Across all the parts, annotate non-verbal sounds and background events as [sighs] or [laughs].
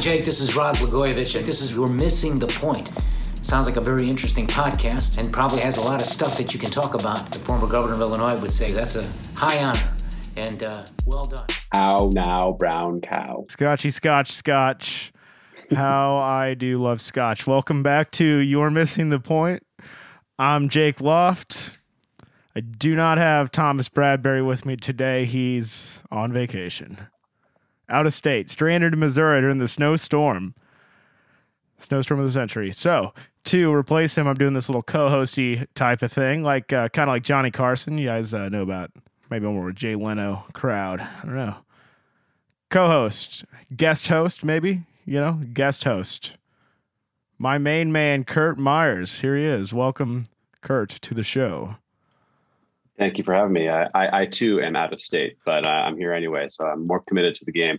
Jake, this is Rod Blagojevich, and this is You're Missing the Point. Sounds like a very interesting podcast and probably has a lot of stuff that you can talk about. The former governor of Illinois would say that's a high honor and uh, well done. How now, brown cow? Scotchy Scotch Scotch. How I do love Scotch. Welcome back to You're Missing the Point. I'm Jake Loft. I do not have Thomas Bradbury with me today. He's on vacation. Out of state, stranded in Missouri during the snowstorm. Snowstorm of the century. So, to replace him, I'm doing this little co hosty type of thing, like uh, kind of like Johnny Carson. You guys uh, know about maybe one more with Jay Leno crowd. I don't know. Co host, guest host, maybe, you know, guest host. My main man, Curt Myers. Here he is. Welcome, Curt, to the show. Thank you for having me. I, I, I too am out of state, but uh, I'm here anyway, so I'm more committed to the game.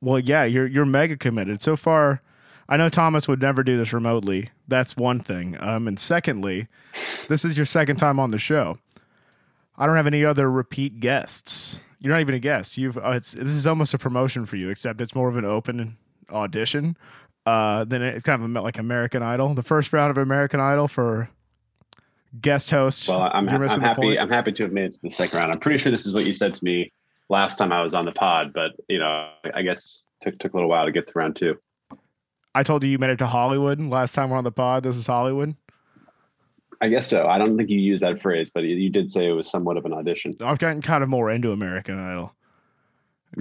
Well, yeah, you're you're mega committed. So far, I know Thomas would never do this remotely. That's one thing. Um, and secondly, this is your second time on the show. I don't have any other repeat guests. You're not even a guest. You've uh, it's this is almost a promotion for you, except it's more of an open audition. Uh, then it's kind of like American Idol, the first round of American Idol for guest host. Well, I'm, I'm happy. I'm happy to have made it to the second round. I'm pretty sure this is what you said to me last time I was on the pod, but you know, I guess took took a little while to get to round two. I told you you made it to Hollywood last time we're on the pod. This is Hollywood. I guess so. I don't think you used that phrase, but you did say it was somewhat of an audition. I've gotten kind of more into American Idol.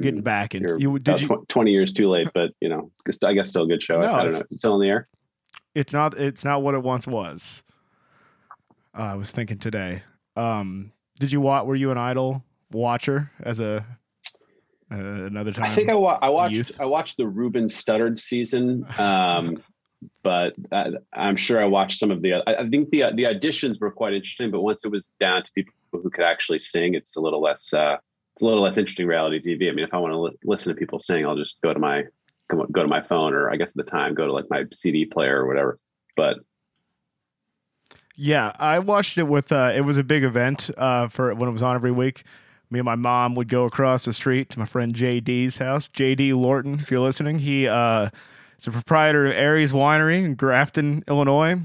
Getting mm, back and you did you, twenty years too late, but you know, I guess still a good show. No, I don't know. It's still in the air. It's not. It's not what it once was. Uh, I was thinking today. Um, did you watch? Were you an Idol watcher as a uh, another time? I think I, wa- I watched. Youth? I watched the Ruben Studdard season, um, but I, am sure I watched some of the. I, I, think the the auditions were quite interesting, but once it was down to people who could actually sing, it's a little less. Uh, it's a little less interesting reality TV. I mean, if I want to li- listen to people sing, I'll just go to my go to my phone, or I guess at the time go to like my CD player or whatever. But yeah, I watched it with. Uh, it was a big event uh, for when it was on every week. Me and my mom would go across the street to my friend JD's house. JD Lorton, if you're listening, he uh, is the proprietor of Aerie's Winery in Grafton, Illinois.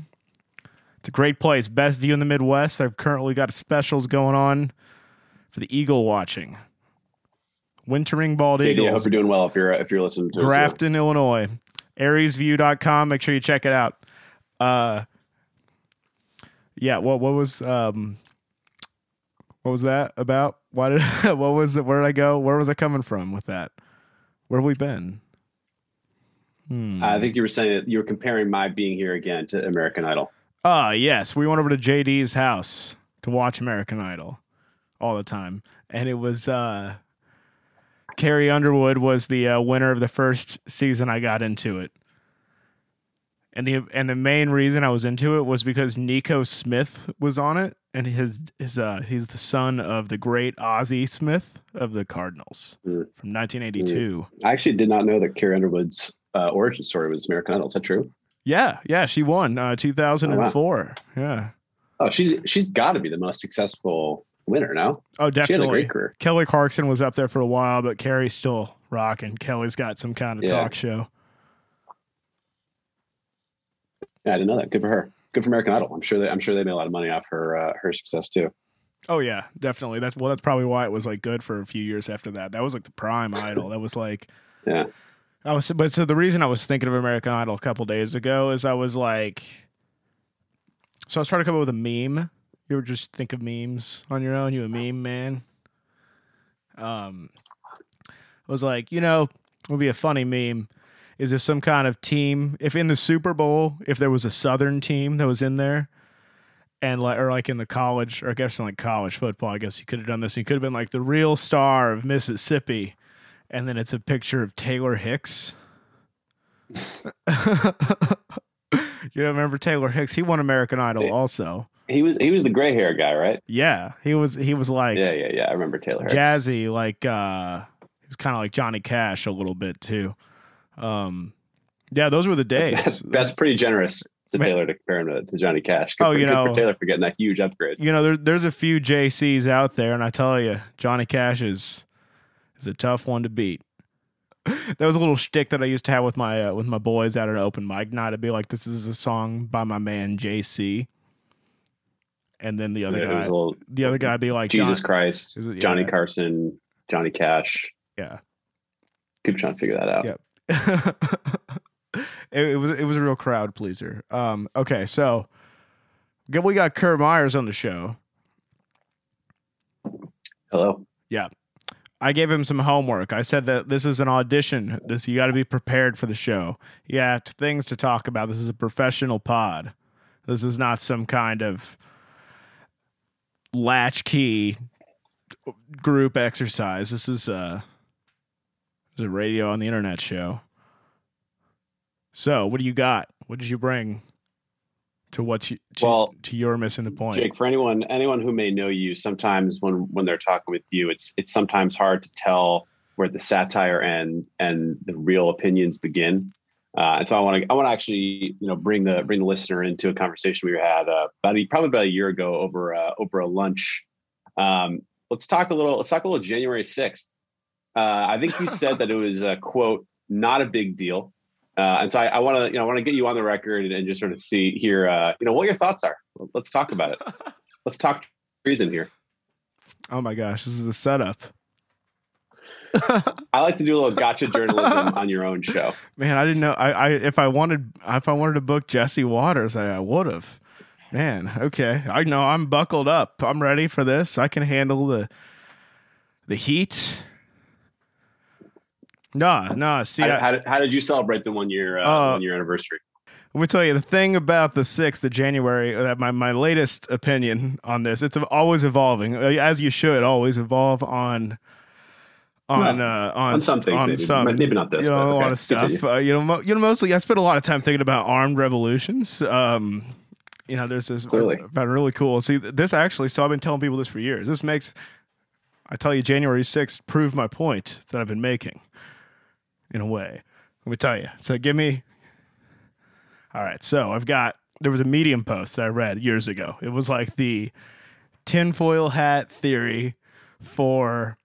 It's a great place, best view in the Midwest. I've currently got specials going on for the eagle watching. Wintering bald JD, eagles. I hope you're doing well if you're if you're listening to Grafton, Illinois. AriesView.com. Make sure you check it out. Uh, yeah, what what was um what was that about? Why did [laughs] what was it? Where did I go? Where was I coming from with that? Where have we been? Hmm. I think you were saying that you were comparing my being here again to American Idol. Ah, uh, yes. We went over to JD's house to watch American Idol all the time, and it was uh Carrie Underwood was the uh, winner of the first season. I got into it and the and the main reason I was into it was because Nikko Smith was on it, and his his uh he's the son of the great Ozzie Smith of the Cardinals mm. from 1982. Mm. I actually did not know that Carrie Underwood's uh, origin story was American Idol. Is that true? Yeah, yeah, she won uh, 2004. Oh, wow. Yeah. Oh, she's she's got to be the most successful winner now. Oh, definitely. She had a great career. Kelly Clarkson was up there for a while, but Carrie's still rocking. Kelly's got some kind of yeah. talk show. Yeah, I didn't know that. Good for her. Good for American Idol. I'm sure they I'm sure they made a lot of money off her uh, her success too. Oh yeah, definitely. That's well. That's probably why it was like good for a few years after that. That was like the prime Idol. That was like, yeah. I was, but so the reason I was thinking of American Idol a couple days ago is I was like, so I was trying to come up with a meme. You ever just think of memes on your own? You a meme man? Um, I was like, you know, it would be a funny meme is if some kind of team, if in the Super Bowl, if there was a Southern team that was in there, and like or like in the college, or I guess in like college football, I guess you could have done this. You could have been like the real star of Mississippi, and then it's a picture of Taylor Hicks. [laughs] you don't remember Taylor Hicks? He won American Idol also. He was he was the gray hair guy, right? Yeah, he was he was like yeah yeah yeah. I remember Taylor Hicks. jazzy, like uh, he was kind of like Johnny Cash a little bit too. Um, yeah, those were the days. That's, that's pretty generous to Taylor to compare him to, to Johnny Cash. Good oh, for, you know, for Taylor for getting that huge upgrade. You know, there's there's a few JCs out there, and I tell you, Johnny Cash is is a tough one to beat. [laughs] that was a little shtick that I used to have with my uh, with my boys at an open mic night. I'd be like, "This is a song by my man JC," and then the other Yeah, guy, little the other guy, be like, Jesus Christ, Is it- Johnny. Carson, Johnny Cash. Yeah. Keep trying to figure that out. Yeah. [laughs] it, it was it was a real crowd pleaser. Um, okay, so we got Curt Myers on the show. Hello. Yeah. I gave him some homework. I said that this is an audition. This you got to be prepared for the show. You got things to talk about. This is a professional pod. This is not some kind of latchkey group exercise. This is a a radio on the internet show. So, what do you got? What did you bring to what to, Well, to your missing the point? Jake, for anyone anyone who may know you, sometimes when when they're talking with you, it's it's sometimes hard to tell where the satire and and the real opinions begin. Uh, and so I want to I want to actually you know bring the bring the listener into a conversation we had uh, about a, probably about a year ago over uh, over a lunch. Um, let's talk a little. Let's talk a little January sixth. Uh, I think you said that it was a quote not a big deal. Uh, and so I, I want to, you know, I want to get you on the record and, and just sort of see here, uh, you know, what your thoughts are. Let's talk about it. [laughs] Let's talk reason here. Oh my gosh, this is the setup. [laughs] I like to do a little gotcha journalism on your own show. Man, I didn't know. I, I if I wanted if I wanted to book Jesse Watters, I, I would have. Man, okay. I know I'm buckled up. I'm ready for this. I can handle the the heat. Nah, nah. See, How, I, how, did, how did you celebrate the one year uh, Uh, one year anniversary? let me tell you the thing about the sixth of January. Uh, my my latest opinion on this. It's always evolving, uh, as you should always evolve on. On Well, uh, on, on some things, on maybe. some, Maybe not this, You know, but a lot of stuff. Uh, you know, mo- you know, mostly I spent a lot of time thinking about armed revolutions. Um, you know, there's this Clearly. I found it really cool. See, this actually. So I've been telling people this for years. This makes, I tell you, January sixth proved my point that I've been making. In a way, let me tell you. So give me. All right, so I've got. There was a Medium post that I read years ago. It was like the tinfoil hat theory for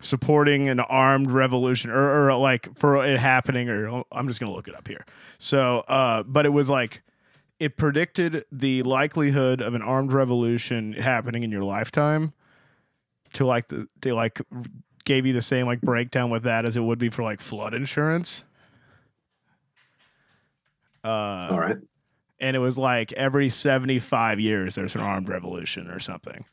supporting an armed revolution or, or like for it happening or i'm just going to look it up here so uh but it was like it predicted the likelihood of an armed revolution happening in your lifetime to like the they like gave you the same like breakdown with that as it would be for like flood insurance? Uh All right. and it was like every 75 years there's an armed revolution or something.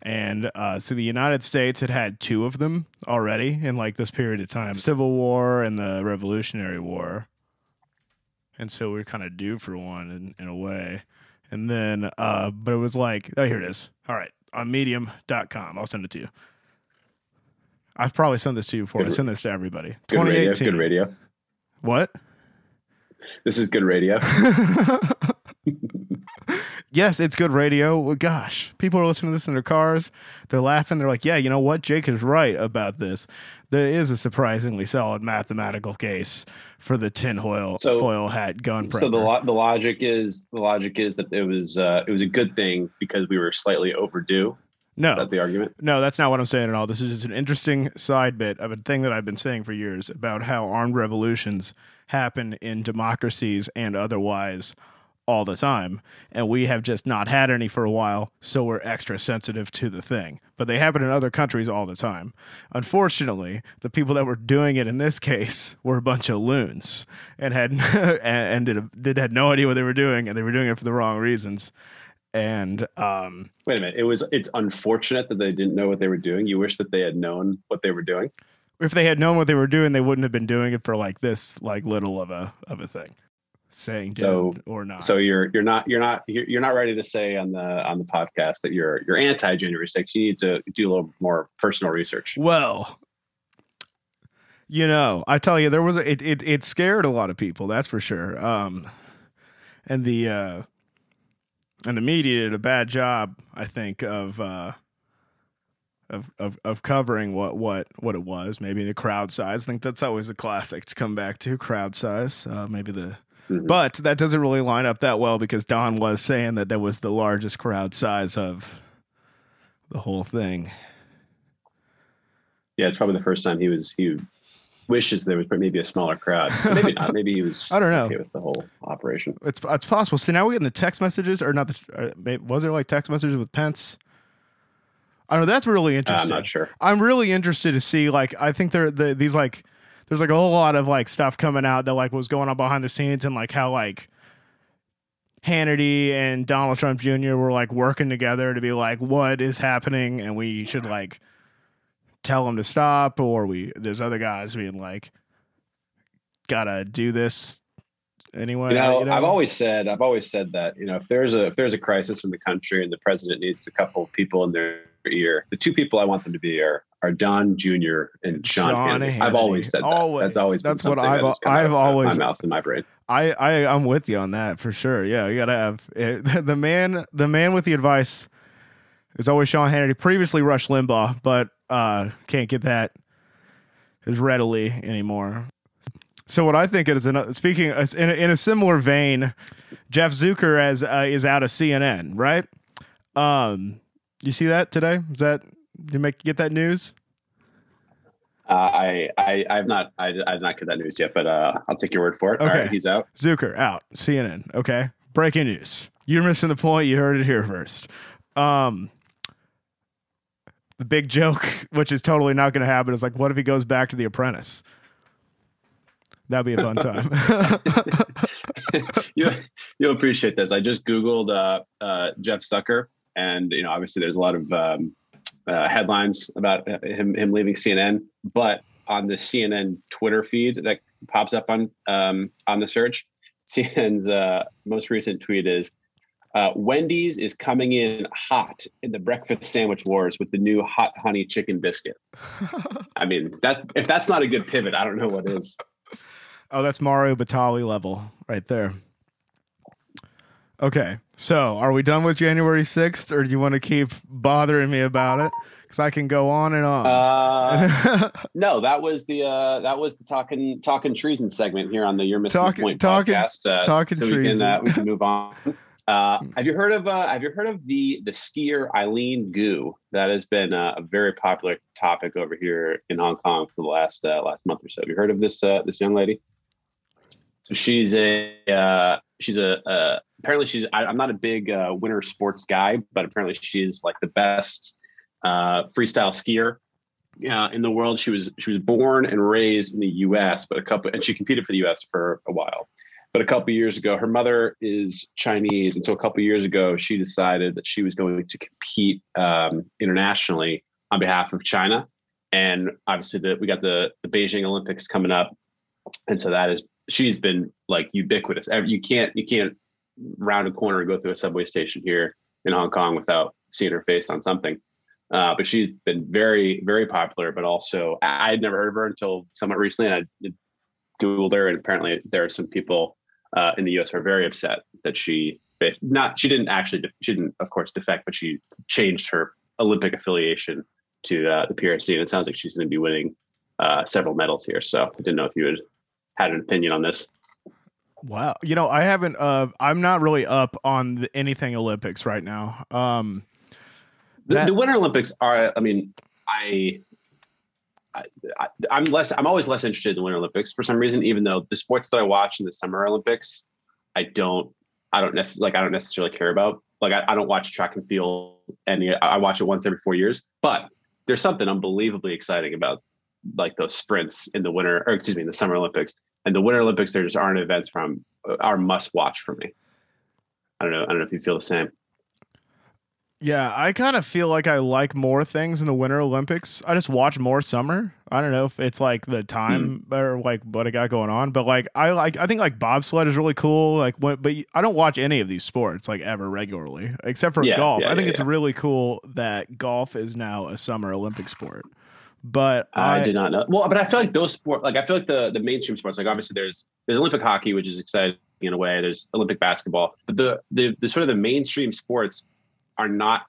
And uh, so the united states had had two of them already in like this period of time civil war and the revolutionary war. And so we are kind of due for one in, in a way. And then uh, but it was like oh here it is. All right on medium.com i'll send it to you i've probably sent this to you before i Good- send this to everybody Good radio. 2018 Good radio. what This is good radio. [laughs] [laughs] yes, it's good radio. Well, gosh, people are listening to this in their cars. They're laughing. They're like, yeah, you know what? Jake is right about this. There is a surprisingly solid mathematical case for the tinfoil So- foil hat gun prepper. So the lo- the logic is the logic is that it was uh, it was a good thing because we were slightly overdue. Is no, that the argument? no, that's not what I'm saying at all. This is just an interesting side bit of a thing that I've been saying for years about how armed revolutions happen in democracies and otherwise all the time. And we have just not had any for a while, so we're extra sensitive to the thing. But they happen in other countries all the time. Unfortunately, the people that were doing it in this case were a bunch of loons and had and, [laughs] and did, did had no idea what they were doing, and they were doing it for the wrong reasons. And um, Wait a minute. It was it's unfortunate that they didn't know what they were doing. You wish that they had known what they were doing. if they had known what they were doing, they wouldn't have been doing it for like this, like little of a of a thing. Saying So- or not. So you're you're not you're not you're you're not ready to say on the on the podcast that you're you're anti January 6th. You need to do a little more personal research. well, you know, I tell you, there was a, it, it it scared a lot of people. That's for sure. Um, and the uh, and the media did a bad job, I think, of uh, of of of covering what what what it was. Maybe the crowd size. I think that's always a classic to come back to crowd size. Uh, maybe the Mhm. But that doesn't really line up that well because Don was saying that that was the largest crowd size of the whole thing. Yeah, it's probably the first time he was he wishes there was maybe a smaller crowd. [laughs] Maybe not. Maybe he was. I don't know. okay with the whole operation. It's it's possible. So now we're getting the text messages, or not? The, uh, was there like text messages with Pence? I don't know. That's really Uh, I'm not sure. I'm really interested to see. Like, I think there the these like there's like a whole lot of like stuff coming out that like was going on behind the scenes and like how like Hannity and Donald Trump Jr. were like working together to be like, what is happening, and we should like tell them to stop, or we there's other guys being like, gotta do this anyway. You know, I've always said, I've always said that you know, if there's a if there's a crisis in the country and the president needs a couple of people in their ear, the two people I want them to be are are Don Jr. and Sean, Sean Hannity. Hannity. I've always said that. Always. That's always That's what I've- that I've always- my mouth and my brain. I, I I'm with you on that for sure. Yeah, you gotta have eh, [laughs] the man. The man with the advice is always Sean Hannity. Previously Rush Limbaugh, but uh, can't get that as readily anymore. So what I think is, in speaking in a, in a similar vein, Jeff Zucker as uh, is out of CNN, right? Um, you see that today? Is that you make get that news? Uh, I I I've not I I've not get that news yet, but uh, I'll take your word for it. Okay. right, he's out. Zucker out. CNN. Okay. Breaking news. You're missing the point. You heard it here first. Um, the big joke, [laughs] which is totally not going to happen, is like, what if he goes back to The Apprentice? That'd be a fun time. [laughs] you you'll appreciate this. I just googled uh, uh, Jeff Zucker, and you know, obviously, there's a lot of um, uh, headlines about him him leaving CNN. But on the CNN Twitter feed that pops up on um, on the search, [laughs] CNN's uh, most recent tweet is. Uh, Wendy's is coming in hot in the breakfast sandwich wars with the new hot honey chicken biscuit. [laughs] I mean, that if that's not a good pivot, I don't know what is. oh, that's Mario Batali level right there. Okay. So are we done with January 6th, or do you want to keep bothering me about it? Because I can go on and on. Uh, [laughs] no, that was the uh, that was the talking talking treason segment here on the You're Missing Talking- Point talking- podcast. Uh, talking so we can uh, we can move on. [laughs] Uh, have you heard of uh, Have you heard of the the skier Eileen Gu? That has been uh, a very popular topic over here in Hong Kong for the last uh, last month or so. Have you heard of this uh, this young lady? So she's a uh, she's a uh, apparently she's I, I'm not a big uh, winter sports guy, but apparently she's like the best uh, freestyle skier uh, in the world. She was she was born and raised in the U.S., but a couple and she competed for the U.S. for a while. But a couple years ago, her mother is Chinese, and so a couple years ago, she decided that she was going to compete um, internationally on behalf of China. And obviously, the, we got the the Beijing Olympics coming up, and so that is she's been like ubiquitous. You can't you can't round a corner and go through a subway station here in Hong Kong without seeing her face on something. Uh, but she's been very, very popular. But also, I had never heard of her until somewhat recently, and I googled her, and apparently there are some people uh, in the U.S. are very upset that she not she didn't actually def- she didn't of course defect, but she changed her Olympic affiliation to uh, the PRC, and it sounds like she's going to be winning uh, several medals here. So I didn't know if you had had an opinion on this. Wow. You know, I haven't uh I'm not really up on the, anything Olympics right now. Um The, the Winter Olympics are. I mean, I, I, I'm less. I'm always less interested in the Winter Olympics for some reason. Even though the sports that I watch in the Summer Olympics, I don't. I don't necessarily like. I don't necessarily care about. Like, I, I don't watch track and field, and I watch it once every four years. But there's something unbelievably exciting about like those sprints in the winter, or excuse me, in the Summer Olympics. And the Winter Olympics, there just aren't events from are must watch for me. I don't know. I don't know if you feel the same. Yeah, I kind of feel like I like more things in the Winter Olympics. I just watch more summer. I don't know if it's like the time hmm. or like what I got going on, but like I like I think like bobsled is really cool. Like what but I don't watch any of these sports like ever regularly except for Yeah, golf. yeah, I think yeah, it's really cool that golf is now a summer Olympic sport. But I, I, did not know. Well, but I feel like those sport, like I feel like the the mainstream sports, like obviously there's there's Olympic hockey, which is exciting in a way. There's Olympic basketball, but the the, the sort of the mainstream sports are not.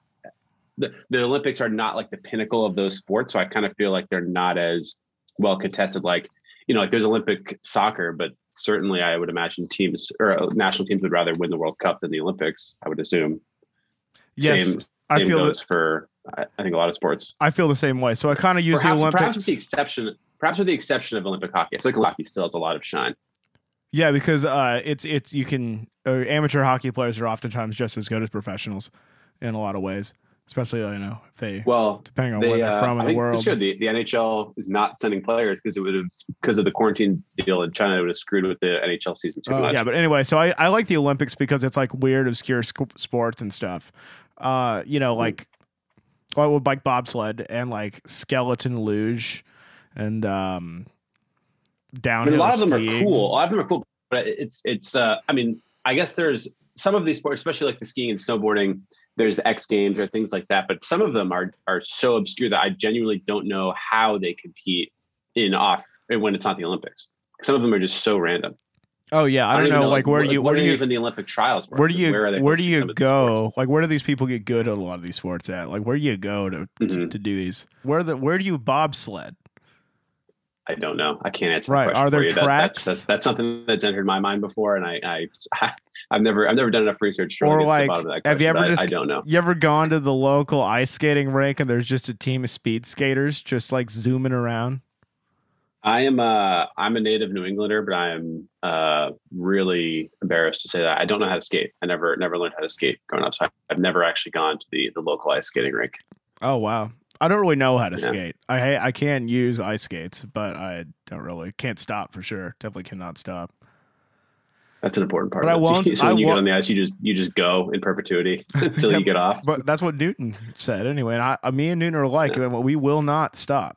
The, the Olympics are not like the pinnacle of those sports, so I kind of feel like they're not as well contested. Like you know, like there's Olympic soccer, but certainly I would imagine teams or uh, national teams would rather win the World Cup than the Olympics. I would assume. yes, same, I feel goes for I, think a lot of sports. I feel the same way. So I kind of use perhaps, the perhaps Olympics. with the exception perhaps with the exception of Olympic hockey. I feel like hockey still has a lot of shine. Yeah, because uh, it's it's you can uh, amateur hockey players are oftentimes just as good as professionals in a lot of ways, especially you know if they well depending on they, where they're uh, from I in the think world. year the, the NHL is not sending players because it would have because of the quarantine deal in China. It would have screwed with the NHL season too Oh, much. yeah, but anyway, so I, I like the Olympics because it's like weird, obscure sc- sports and stuff. Uh, you know, like I would like bobsled and like skeleton luge and um I mean, a lot of them are cool. A lot of them are cool, but it's it's. Uh, I mean, I guess there's some of these sports, especially like the skiing and snowboarding. There's the X Games or things like that, but some of them are are so obscure that I genuinely don't know how they compete in off when it's not the Olympics. Some of them are just so random. Oh yeah, I don't, even know, like where do you where do you even the Olympic trials? where do you are they where do you some of these sports? go? Like where do these people get good at a lot of these sports at? Like where do you go to Mhm. to do these? Where the where do you bobsled? I don't know. I can't answer. Right. Are there you. That- that's, that's, that's something that's entered my mind before, and I, I [laughs] I've never I've never done enough research to Or to like, the bottom of that have you ever I- just- I don't know. You ever gone to the local ice skating rink and there's just a team of speed skaters just like zooming around? I am uh I'm a native New Englander, but I am uh really embarrassed to say that I don't know how to skate. I never never learned how to skate growing up, so I've never actually gone to the the local ice skating rink. Oh wow. I don't really know how to Yeah. skate. I I can use ice skates, but I don't really can't stop for sure. Definitely cannot stop. That's an important part. But I won't- [laughs] So when I you won't- get on the ice, you just you just go in perpetuity [laughs] [laughs] until Yeah, you get off. But that's what Newton said anyway. And I, me and Newton are like, Yeah. We will not stop.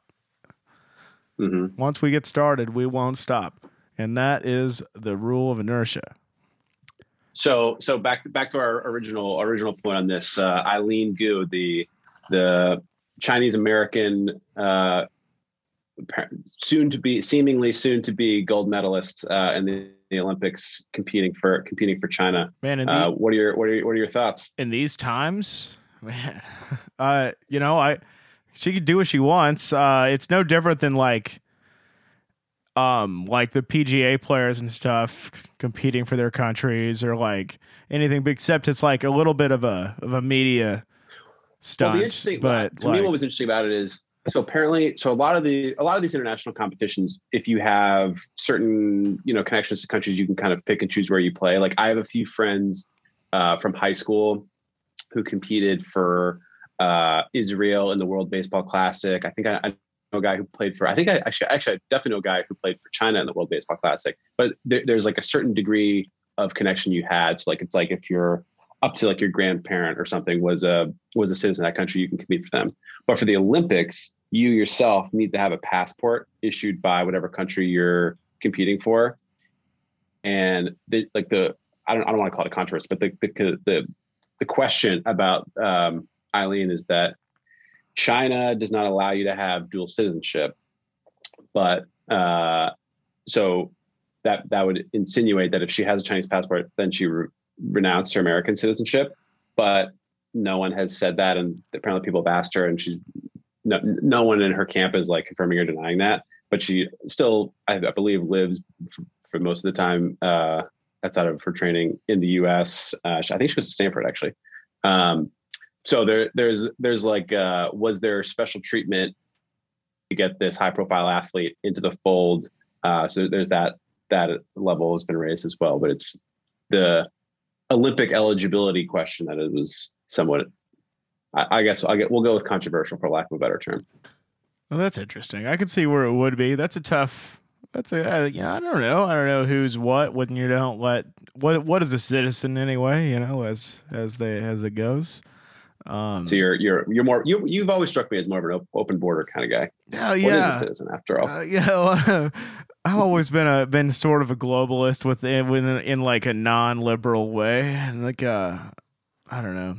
hmm Once we get started, we won't stop, and that is the rule of inertia. So so back back to our original original point on this. Uh, Eileen Gu, the the Chinese American, uh, soon to be seemingly soon to be gold medalist uh, in the, the Olympics, competing for competing for China. Man, in, Uh, what are your what are your, what are your thoughts? in these times, [laughs] man, uh, you know, I she could do what she wants. Uh, it's no different than like, um, like the PGA players and stuff competing for their countries or like anything, except it's like a little bit of a of a media stunt. Well, but to me, what was interesting about it is so apparently, so a lot of the a lot of these international competitions, if you have certain you know connections to countries, you can kind of pick and choose where you play. Like I have a few friends uh, from high school who competed for uh, Israel in the World Baseball Classic. I think I, I know a guy who played for. I think I actually actually I definitely know a guy who played for China in the World Baseball Classic. But there, there's like a certain degree of connection you had. So like it's like if you're up to like your grandparent or something was a was a citizen of that country, you can compete for them. But for the Olympics, you yourself need to have a passport issued by whatever country you're competing for. And the, like the I don't I don't want to call it a controversy, but the the the, the question about um, Eileen is that China does not allow you to have dual citizenship, but uh, so that that would insinuate that if she has a Chinese passport, then she re- renounced her American citizenship. But no one has said that, and apparently people have asked her, and she's no, no one in her camp is like confirming or denying that. But she still, I, I believe, lives for, most of the time uh, outside of her training in the U.S. Uh, I think she was to Stanford actually. Um, so there, there's, there's like, uh, was there special treatment to get this high-profile athlete into the fold? Uh, so there's that that level has been raised as well, but it's the Olympic eligibility question that it was somewhat. I, I guess I get we'll go with controversial for lack of a better term. Well, that's interesting. I could see where it would be. That's a tough. That's a uh, yeah. I don't know. I don't know who's what when you don't let what what is a citizen anyway. You know, as as they as it goes. Um, So you're you're you're more you you've always struck me as more of an open border kind of guy. yeah, What is yeah. a citizen after all? Uh, you know, [laughs] I've always been a been sort of a globalist within within in like a non-liberal way, like uh, I don't know.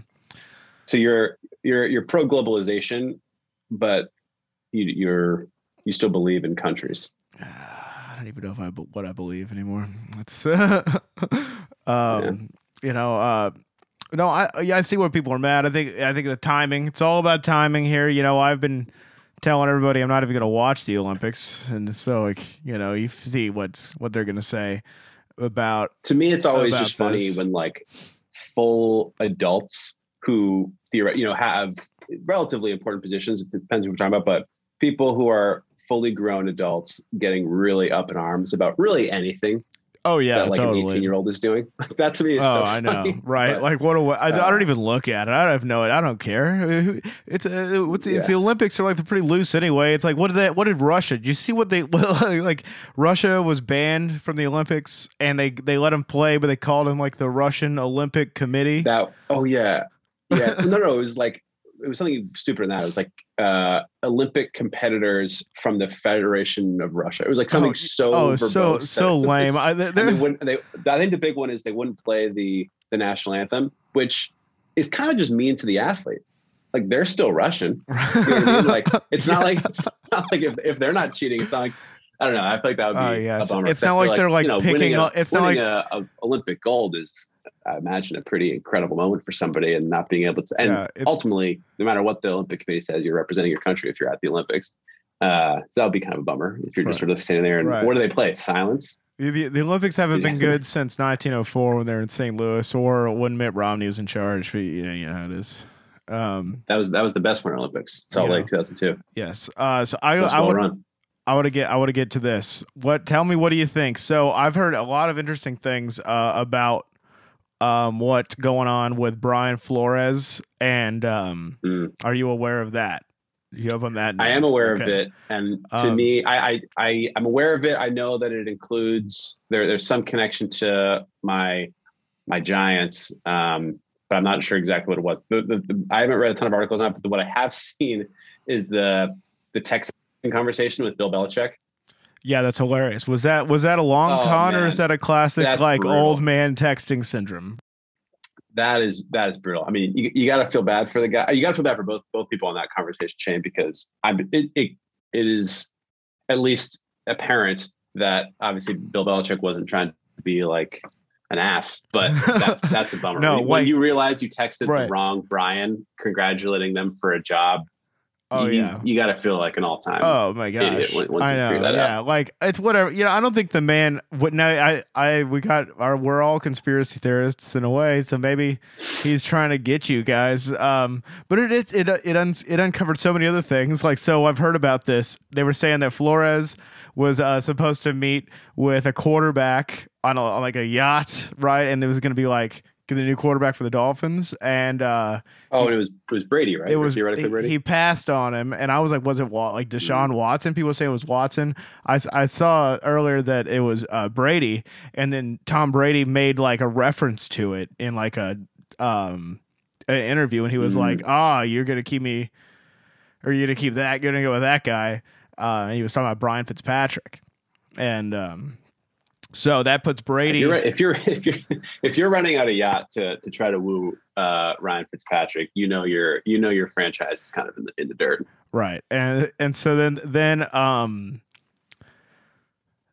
so you're you're you're pro globalization, but you you're you still believe in countries. [sighs] I don't even know if I what I believe anymore. It's [laughs] um, you know, uh, no, I yeah, I see where people are mad. I think I think the timing. It's all about timing here. You know, I've been telling everybody I'm not even going to watch the Olympics, and so like you know, you see what's what they're going to say about To me, it's always just funny when like full adults who you know have relatively important positions. It depends what we're talking about, but people who are fully grown adults getting really up in arms about really anything Oh yeah, that like totally. an 18 year old is doing. [laughs] that to me is oh, so I know, [laughs] right? But, like what? A, I, I uh, don't even look at it. I don't have no. I don't care. It's uh, what's it's Yeah. the Olympics are like they're pretty loose anyway. It's like what did that? What did Russia? Did you see what they [laughs] like? Russia was banned from the Olympics, and they they let him play, but they called him like the Russian Olympic Committee. that oh yeah yeah no no it was like it was something stupider than that it was like uh olympic competitors from the federation of russia it was like something Oh, so oh, so so lame. I, they they're- wouldn't, they, I think the big one is they wouldn't play the the national anthem which is kind of just mean to the athlete like they're still russian you know I mean? [laughs] like it's not like it's not like if, if they're not cheating it's not like I don't know. I feel like that would be Oh, yeah, a it's- bummer. it's not like they're, like, you know, picking winning a, up- it's not winning a, a Olympic gold is, I imagine, a pretty incredible moment for somebody, and not being able to. And Yeah, ultimately, no matter what the Olympic Committee says, you're representing your country if you're at the Olympics. Uh, so that would be kind of a bummer if you're just sort of standing there and Right. what do they play? Silence. The, the, Olympics haven't been good since 1904 when they're in St. Louis or when Mitt Romney was in charge. But yeah, you know how it is. Um, That was that was the best Winter Olympics, Salt. Lake 2002. yes. Uh, so I, I would run. I want to get I want to get to this. What? Tell me what do you think? So I've heard a lot of interesting things uh, about um, what's going on with Brian Flores, and um, Mm. are you aware of that? You have on that? I am aware Okay. of it, and to Um, me, I, I I I'm aware of it. I know that it includes there. There's some connection to my my Giants, um, but I'm not sure exactly what it was. The, the, the, I haven't read a ton of articles on it, but what I have [laughs] seen is the the Texan conversation with Bill Belichick. Yeah, that's hilarious. Was that was that a long Oh, con or is that a classic That's like brutal. old man texting syndrome? That is that is brutal. I mean, you, you got to feel bad for the guy. You got to feel bad for both both people on that conversation chain because I'm it, it it is at least apparent that obviously Bill Belichick wasn't trying to be like an ass, but that's [laughs] that's a bummer. No, when, wait. you realize you texted Right. the wrong Brian, congratulating them for a job. Oh yeah. you got to feel like an all time. Oh my idiot gosh! once I know. yeah, like it's whatever. You know, I don't think the man. What now? I, I, we got our. We're all conspiracy theorists in a way, so maybe he's trying to get you guys. Um, but it it it it, un, it uncovered so many other things. Like, so I've heard about this. They were saying that Flores was uh, supposed to meet with a quarterback on, a, on like a yacht, right? And there was going to be like the new quarterback for the Dolphins, and uh, oh, and it was it was Brady, right? it was theoretically he, Brady. he passed on him, and I was like, was it like Deshaun Watson? People say it was Watson. I, I saw earlier that it was uh, Brady, and then Tom Brady made like a reference to it in like a um an interview, and he was Mm. like, "Ah, you're gonna keep me, or you're gonna keep that, gonna go with that guy." Uh, and he was talking about Brian Fitzpatrick, and um, so that puts If Brady. you're, if you're [laughs] if you're if you're running out a yacht to to try to woo uh, Ryan Fitzpatrick, you know your you know your franchise is kind of in the in the dirt. Right. And and so then then um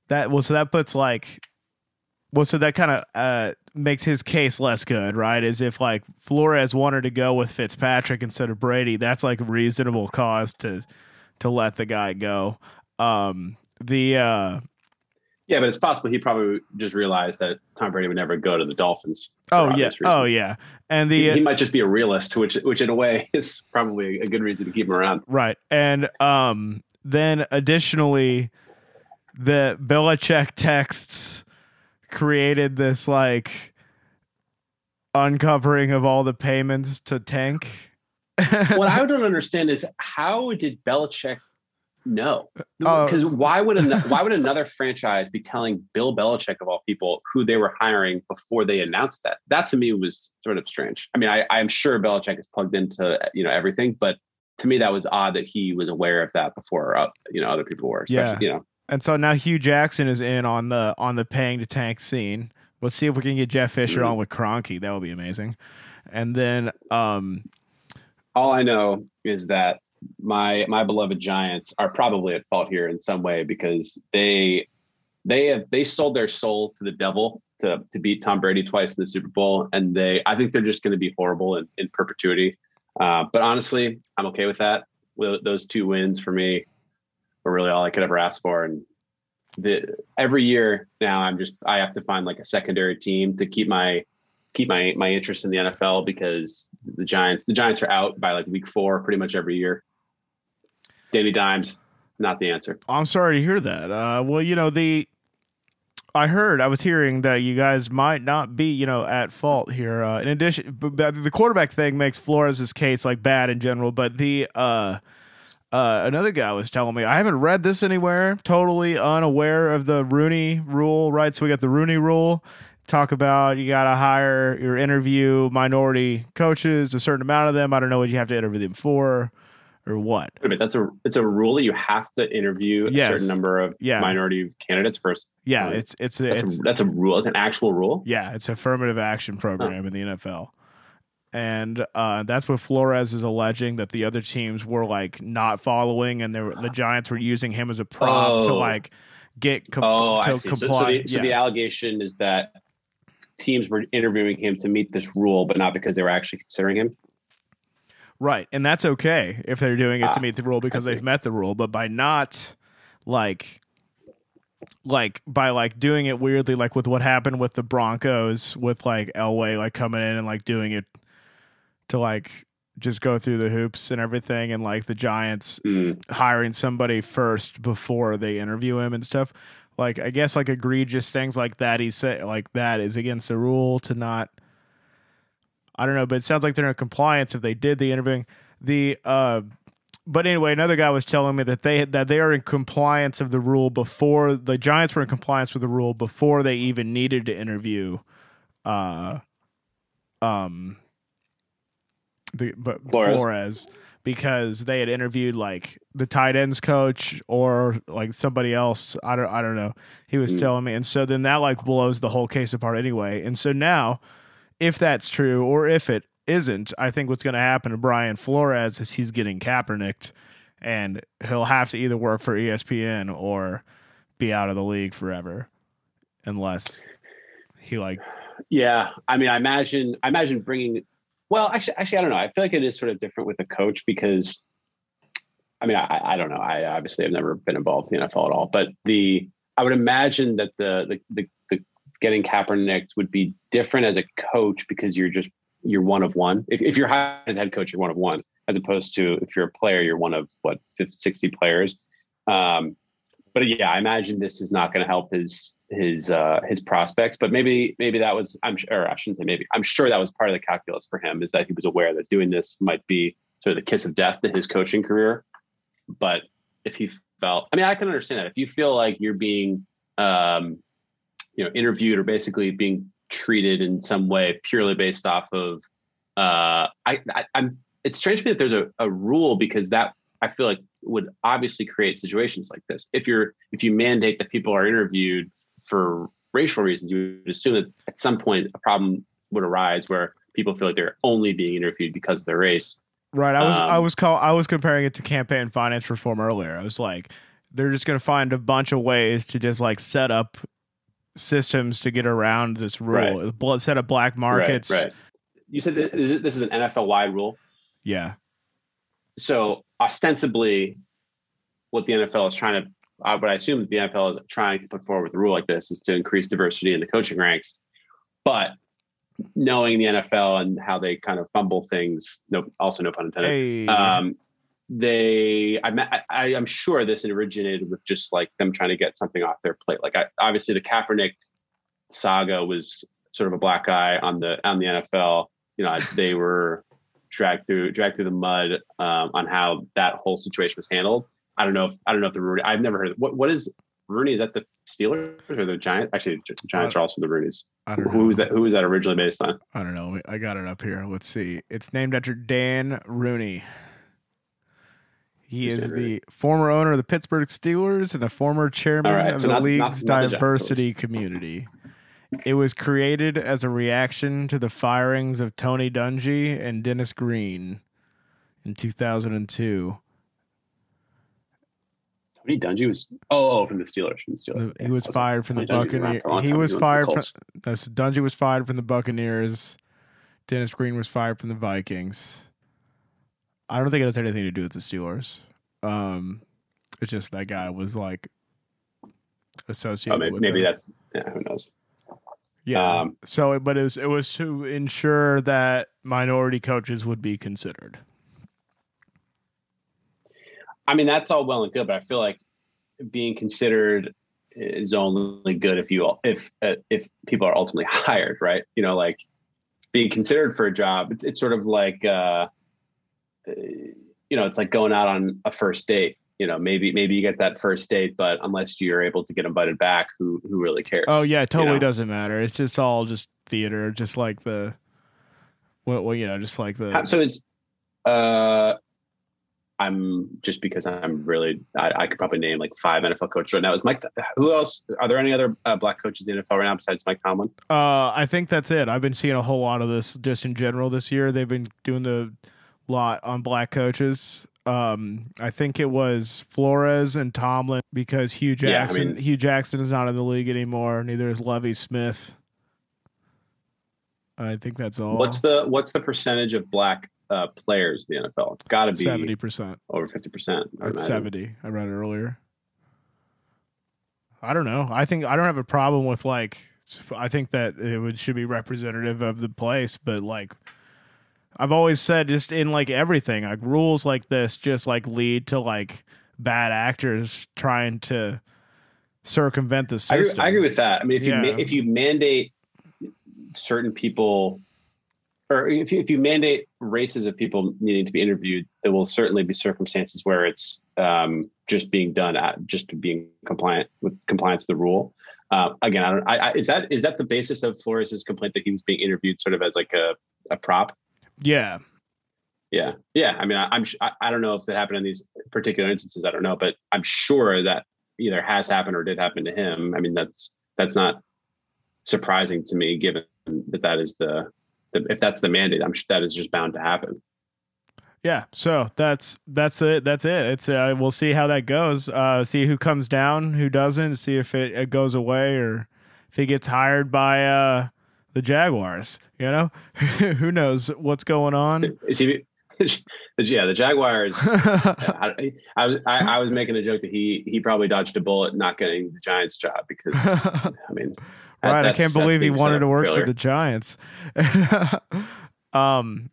that well so that puts like well so that kind of uh makes his case less good, right? As if like Flores wanted to go with Fitzpatrick instead of Brady, that's like a reasonable cause to to let the guy go. Um the uh Yeah, but it's possible he probably just realized that Tom Brady would never go to the Dolphins. oh yeah oh yeah and He, the he might just be a realist, which which in a way [laughs] is probably a good reason to keep him around. Right. And um then additionally the Belichick texts created this like uncovering of all the payments to Tank. [laughs] what I don't understand is how did Belichick know? Oh, Because s- why would an, [laughs] why would another franchise be telling Bill Belichick of all people who they were hiring before they announced that? That to me was sort of strange. I mean, I, I'm sure Belichick is plugged into you know everything, but to me that was odd that he was aware of that before uh, you know other people were. Yeah, You know, and so now Hue Jackson is in on the on the paying to tank scene. Let's see if we can get Jeff Fisher Mhm. on with Kroenke. That would be amazing. And then um all I know is that my my beloved Giants are probably at fault here in some way because they they have they sold their soul to the devil to to beat Tom Brady twice in the Super Bowl, and they I think they're just going to be horrible in, in perpetuity. Uh, but honestly, I'm okay with that. Those two wins for me were really all I could ever ask for, and the every year now I'm just I have to find like a secondary team to keep my keep my my interest in the NFL because the Giants the Giants are out by like week four pretty much every year. Danny Dimes not the answer. I'm sorry to hear that. Uh, well, you know the. I heard, I was hearing that you guys might not be, you know, at fault here. Uh, in addition, the quarterback thing makes Flores's case like bad in general, but the uh, uh, another guy was telling me I haven't read this anywhere. Totally unaware of the Rooney Rule, right? So we got the Rooney Rule. Talk about you got to hire your interview minority coaches, a certain amount of them. I don't know what you have to interview them for or what. Wait a minute, that's a it's a rule that you have to interview a Yes. certain number of Yeah. minority candidates first. Yeah, Really? it's it's a, That's it's a, that's a rule. It's an actual rule. Yeah, it's affirmative action program in the NFL. And uh, that's what Flores is alleging that the other teams were like not following, and they were, the Giants were using him as a prop to Oh. like get com- Oh, to I see. So, so, comply. the, so yeah. the allegation is that teams were interviewing him to meet this rule, but not because they were actually considering him. Right, and that's okay if they're doing it Ah, to meet the rule because they've met the rule, but by not like like by like doing it weirdly, like with what happened with the Broncos, with like Elway like coming in and like doing it to like just go through the hoops and everything, and like the Giants Mm. hiring somebody first before they interview him and stuff. Like I guess like egregious things like that he said like that is against the rule to not I don't know, but it sounds like they're in compliance if they did the interviewing. The uh but anyway, another guy was telling me that they that they are in compliance of the rule before the Giants were in compliance with the rule before they even needed to interview uh um the but Flores. Flores. because they had interviewed like the tight ends coach or like somebody else. I don't I don't know. He was Mm. telling me, and so then that like blows the whole case apart anyway. And so now, if that's true or if it isn't, I think what's going to happen to Brian Flores is he's getting Kaepernicked, and he'll have to either work for ESPN or be out of the league forever, unless he like Yeah, I mean, I imagine, I imagine bringing. Well, actually, actually, I don't know. I feel like it is sort of different with a coach because, I mean, I, I don't know. I obviously have never been involved in the NFL at all, but the I would imagine that the the the, the getting Kaepernick would be different as a coach because you're just you're one of one. If if you're hired as head coach, you're one of one, as opposed to if you're a player, you're one of what 50, 60 players. Um, but yeah, I imagine this is not going to help his his uh, his prospects. But maybe maybe that was I'm sure I shouldn't say maybe I'm sure that was part of the calculus for him is that he was aware that doing this might be sort of the kiss of death to his coaching career. But if he felt, I mean, I can understand that if you feel like you're being um, you know interviewed or basically being treated in some way purely based off of uh, I, I I'm it's strange to me that there's a, a rule because that I feel like would obviously create situations like this. If you're if you mandate that people are interviewed for racial reasons, you would assume that at some point a problem would arise where people feel like they're only being interviewed because of their race. Right. I was I Um, was call I was comparing it to campaign finance reform earlier. I was like, they're just gonna find a bunch of ways to just like set up systems to get around this rule. Bl- Set of black markets. Right. right. You said this is, this is an NFL wide rule. Yeah. So ostensibly, what the NFL is trying to, uh, what I assume the NFL is trying to put forward with a rule like this is to increase diversity in the coaching ranks. But knowing the NFL and how they kind of fumble things, no, also no pun intended. Hey. Um, they, I, I, I'm sure this originated with just like them trying to get something off their plate. Like I, obviously the Kaepernick saga was sort of a black eye on the on the NFL. You know, they [laughs] were dragged through dragged through the mud um, on how that whole situation was handled. I don't know if I don't know if the Rooney. I've never heard. Of, what what is Rooney? Is that the Steelers or the Giants? Actually, the Giants are also the Roonies. I. Who was that? Who was that originally based on? I don't know. I got it up here. Let's see. It's named after Dan Rooney. He Who's is Dan Rooney? the former owner of the Pittsburgh Steelers and the former chairman All right, of so the not- not- league's not the Giants, diversity community. It was created as a reaction to the firings of Tony Dungy and Dennis Green in 2002. Tony Dungy was oh, oh from the Steelers from the Steelers. He was Wasn't- fired from the Tony Dungy's been around Buccaneers. for a long He was went fired from Colts. That's Dungy was fired from the Buccaneers. Dennis Green was fired from the Vikings. I don't think it has anything to do with the Steelers. Um, it's just that guy was like associated Oh, maybe, with maybe that's yeah. Who knows? yeah. um, so, but it was it was to ensure that minority coaches would be considered. I mean, that's all well and good, but I feel like being considered is only good if you if uh, if people are ultimately [laughs] hired, right? You know, like being considered for a job. It's it's sort of like uh, you know, it's like going out on a first date. You know, maybe maybe you get that first date, but unless you're able to get invited back, who who really cares? Oh yeah, totally you know? doesn't matter. It's just all just theater, just like the well, well you know, just like the so it's uh I'm just because I'm really I, I, could probably name like five NFL coaches right now. Is Mike? Who else? Are there any other uh, black coaches in the NFL right now besides Mike Tomlin? Uh, I think that's it. I've been seeing a whole lot of this just in general this year. They've been doing the lot on black coaches. Um, I think it was Flores and Tomlin because Hue Jackson. Yeah, I mean, Hue Jackson is not in the league anymore. Neither is Lovie Smith. I think that's all. What's the what's the percentage of black uh, players in the NFL. It's got to be seventy percent, over fifty percent. It's seventy. I read it earlier. I don't know. I think I don't have a problem with like. I think that it would should be representative of the place, but like. I've always said, just in like everything, like rules like this, just like lead to like bad actors trying to circumvent the system. I agree, I agree with that. I mean, if yeah. you if you mandate certain people or if you, if you mandate races of people needing to be interviewed, there will certainly be circumstances where it's um, just being done at just being compliant with compliance with the rule. Uh, again, I don't. I, I, is that is that the basis of Flores's complaint that he was being interviewed sort of as like a, a prop? Yeah, yeah, yeah. I mean, I, I'm I, I don't know if that happened in these particular instances. I don't know, but I'm sure that either has happened or did happen to him. I mean, that's that's not surprising to me, given that that is the if that's the mandate, I'm sure that is just bound to happen. Yeah, so that's that's it. That's it. It's uh, we'll see how that goes. Uh, see who comes down, who doesn't. See if it, it goes away or if he gets hired by uh, the Jaguars. You know, [laughs] who knows what's going on? Is he? [laughs] yeah, the Jaguars. [laughs] I, I, I, was making a joke that he he probably dodged a bullet not getting the Giants job because I mean right. I can't believe he wanted to work for the Giants. um,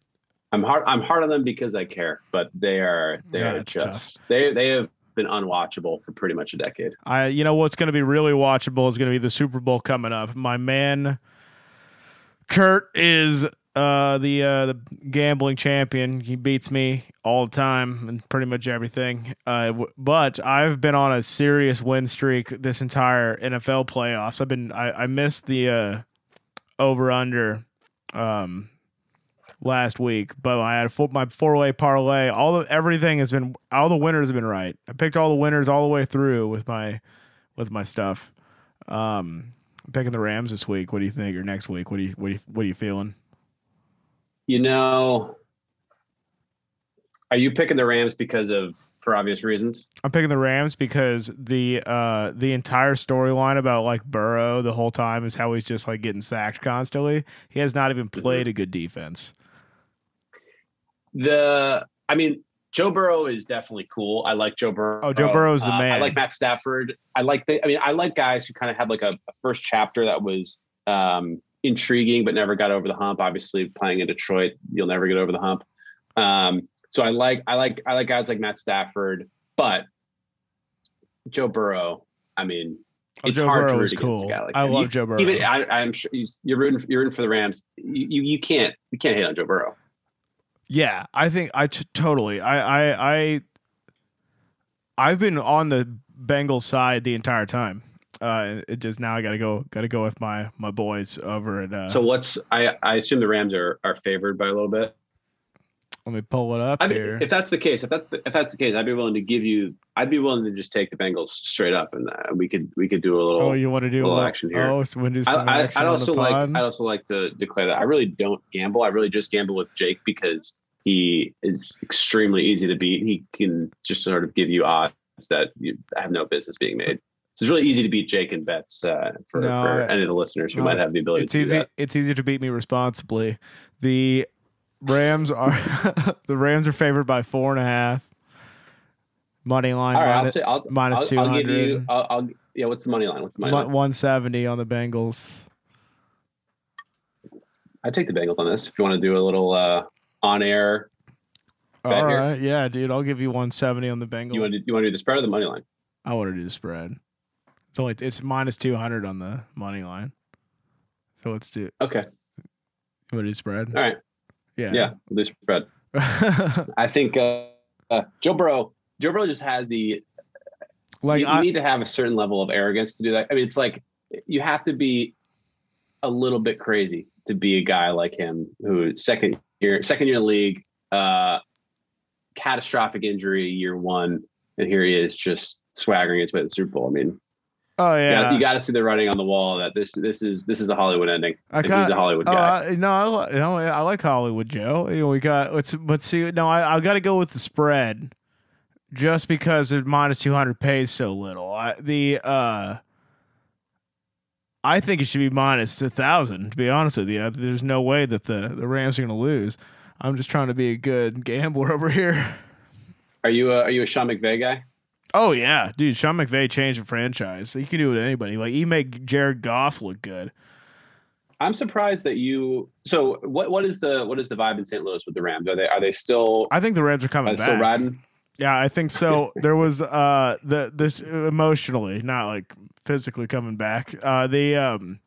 I'm hard. I'm hard on them because I care, but they are they yeah, are just tough. they they have been unwatchable for pretty much a decade. I you know what's going to be really watchable is going to be the Super Bowl coming up. My man Curt is uh, the uh, the gambling champion. He beats me all the time and pretty much everything. Uh, w- but I've been on a serious win streak this entire NFL playoffs. I've been I, I missed the uh, over under um, last week, but I had full, my four way parlay. All the everything has been all the winners have been right. I picked all the winners all the way through with my with my stuff. Um, picking the Rams this week. What do you think? Or next week? What do you what do you what are you feeling? You know, are you picking the Rams because of for obvious reasons? I'm picking the Rams because the uh the entire storyline about like Burrow the whole time is how he's just like getting sacked constantly. He has not even played mm-hmm. a good defense. The I mean, Joe Burrow is definitely cool. I like Joe Burrow. Oh, Joe Burrow is the man. Uh, I like Matt Stafford. I like the. I mean, I like guys who kind of had like a, a first chapter that was um, intriguing, but never got over the hump. Obviously, playing in Detroit, you'll never get over the hump. Um, so I like I like I like guys like Matt Stafford, but Joe Burrow. I mean, oh, it's Joe hard Burrow to root is cool. Like I love you, Joe Burrow. Even I, am sure you're rooting. You're rooting for the Rams. You, you, you can't you can't hate on Joe Burrow. Yeah, I think I t- totally. I I I I've been on the Bengals side the entire time uh, it just now I got to go, got to go with my my boys over at. Uh, so what's I I assume the Rams are are favored by a little bit. Let me pull it up I here. if that's the case, if that's the, if that's the case, I'd be willing to give you. I'd be willing to just take the Bengals straight up, and uh, we could we could do a little. Oh, you want to do a little action here? Oh, so we do some I, I'd also like I'd also like to declare that I really don't gamble. I really just gamble with Jake because he is extremely easy to beat. He can just sort of give you odds that you have no business being made. So it's really easy to beat Jake and bets uh, for, no, for any of the listeners who no, might have the ability. It's easy. It's easy to beat me responsibly. The Rams are [laughs] the Rams are favored by four and a half. Money line All right, minus, minus two hundred. I'll, I'll, yeah, what's the money line? What's the money line? One seventy on the Bengals. I take the Bengals on this. If you want to do a little uh, on air All right, here? yeah, dude, I'll give you 170 on the Bengals. You want to you want to do the spread or the money line? I want to do the spread. It's only it's minus 200 on the money line. So let's do. Okay. You want to do spread? All right. Yeah. Yeah, we'll do spread. [laughs] I think uh, uh, Joe Burrow. Joe Burrow just has the. like you, you need to have a certain level of arrogance to do that. I mean, it's like you have to be a little bit crazy to be a guy like him who second year second year league, uh, catastrophic injury year one, and here he is just swaggering his way to the Super Bowl. I mean, oh yeah, you got to see the writing on the wall that this this is this is a Hollywood ending. I And kind he's a Hollywood oh, guy. I, no, I, li- no, I like Hollywood Joe. You know, we got let's but see. No, I I got to go with the spread, just because it minus two hundred pays so little. I, the uh, I think it should be minus a thousand. To be honest with you, there's no way that the the Rams are going to lose. I'm just trying to be a good gambler [laughs] over here. Are you a, are you a Sean McVay guy? Oh yeah, dude, Sean McVay changed the franchise. He can do it with anybody. Like he made Jared Goff look good. I'm surprised that you. So what what is the what is the vibe in St. Louis with the Rams? Are they are they still I think the Rams are are coming still riding? Yeah, I think so. [laughs] There was uh the this emotionally, not like physically coming back. Uh they um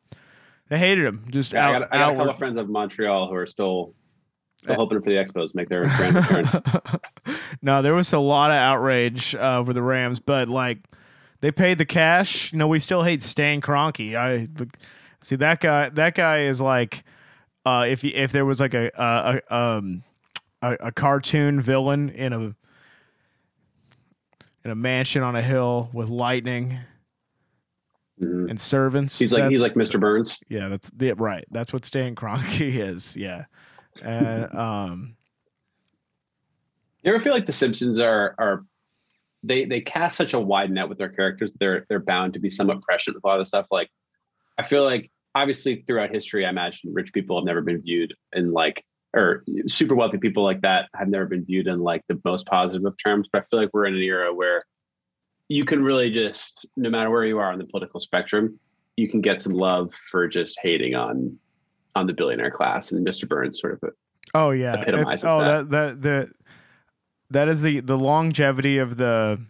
they hated him just Yeah, I got, I got a couple of friends of Montreal who are still Eh. still hoping for the Expos make their grand return. [laughs] no, there was a lot of outrage uh, over the Rams, but like they paid the cash. You know, we still hate Stan Kroenke. I see that guy. That guy is like uh, if if there was like a a, a um a, a cartoon villain in a in a mansion on a hill with lightning. And servants. He's like he's like Mr. Burns. yeah, that's the right. That's what Stan Kroenke [laughs] is. Yeah, and [laughs] um. You ever feel like the Simpsons are are they they cast such a wide net with their characters? They're they're bound to be somewhat prescient with a lot of stuff. Like I feel like obviously throughout history, I imagine rich people have never been viewed in like or super wealthy people like that have never been viewed in like the most positive of terms. But I feel like we're in an era where you can really just no matter where you are on the political spectrum, you can get some love for just hating on on the billionaire class and Mr. Burns sort of Oh yeah. epitomizes oh that. that. that the that is the the longevity of the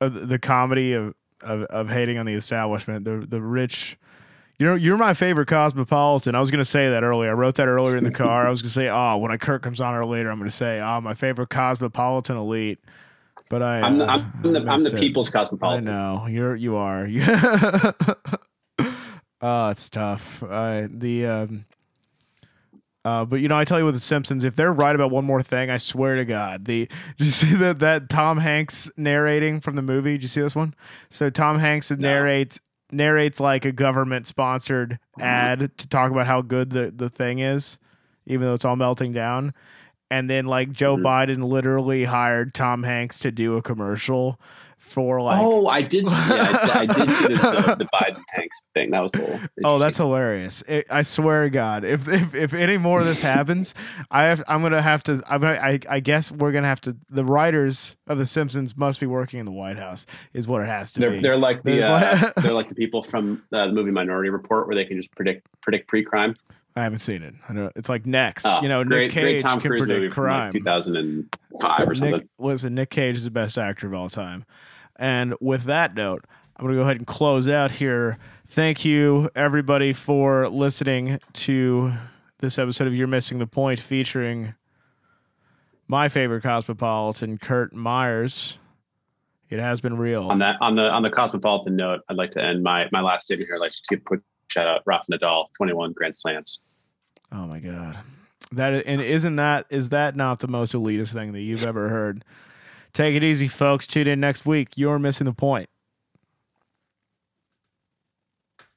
of the comedy of, of of hating on the establishment. The the rich you know, you're my favorite cosmopolitan. I was gonna say that earlier. I wrote that earlier in the car. I was gonna say, oh, when I Curt comes on or later, I'm gonna say, oh, my favorite cosmopolitan elite. But I, I'm the, I'm, the, I I'm the it. people's I cosmopolitan. know you're you are. oh, [laughs] it's tough. Uh, the um, uh, but you know, I tell you with the Simpsons, if they're right about one more thing, I swear to God, the [laughs] did you see that that Tom Hanks narrating from the movie? Did you see this one? So Tom Hanks narrates narrates like a government sponsored ad to talk about how good the the thing is, even though it's all melting down. And then like Joe Mhm. Biden literally hired Tom Hanks to do a commercial for like oh, I did. See, I, I did see the, the, the [laughs] Biden Hanks thing. That was cool. Oh, that's hilarious! It, I swear to God, if, if if any more of this happens, I have I'm gonna have to. I'm gonna, I I guess we're gonna have to. The writers of The Simpsons must be working in the White House, is what it has to they're be. they're like the uh, [laughs] they're like the people from uh, the movie Minority Report, where they can just predict predict pre crime. I haven't seen it. I know it's like next. Oh, you know, great, Nick Cage can Cruise predict crime. like 2005 or something. Nick, listen, Nick Cage is the best actor of all time. And with that note, I'm going to go ahead and close out here. Thank you, everybody, for listening to this episode of You're Missing the Point featuring my favorite cosmopolitan, Curt Myers. It has been real. on that on the on the cosmopolitan note, I'd like to end my my last statement here. I'd like to give a quick shout out Rafa Nadal, 21 Grand Slams. Oh my god. That and isn't that is that not the most elitist thing that you've ever heard? Take it easy, folks. Tune in next week. You're missing the point.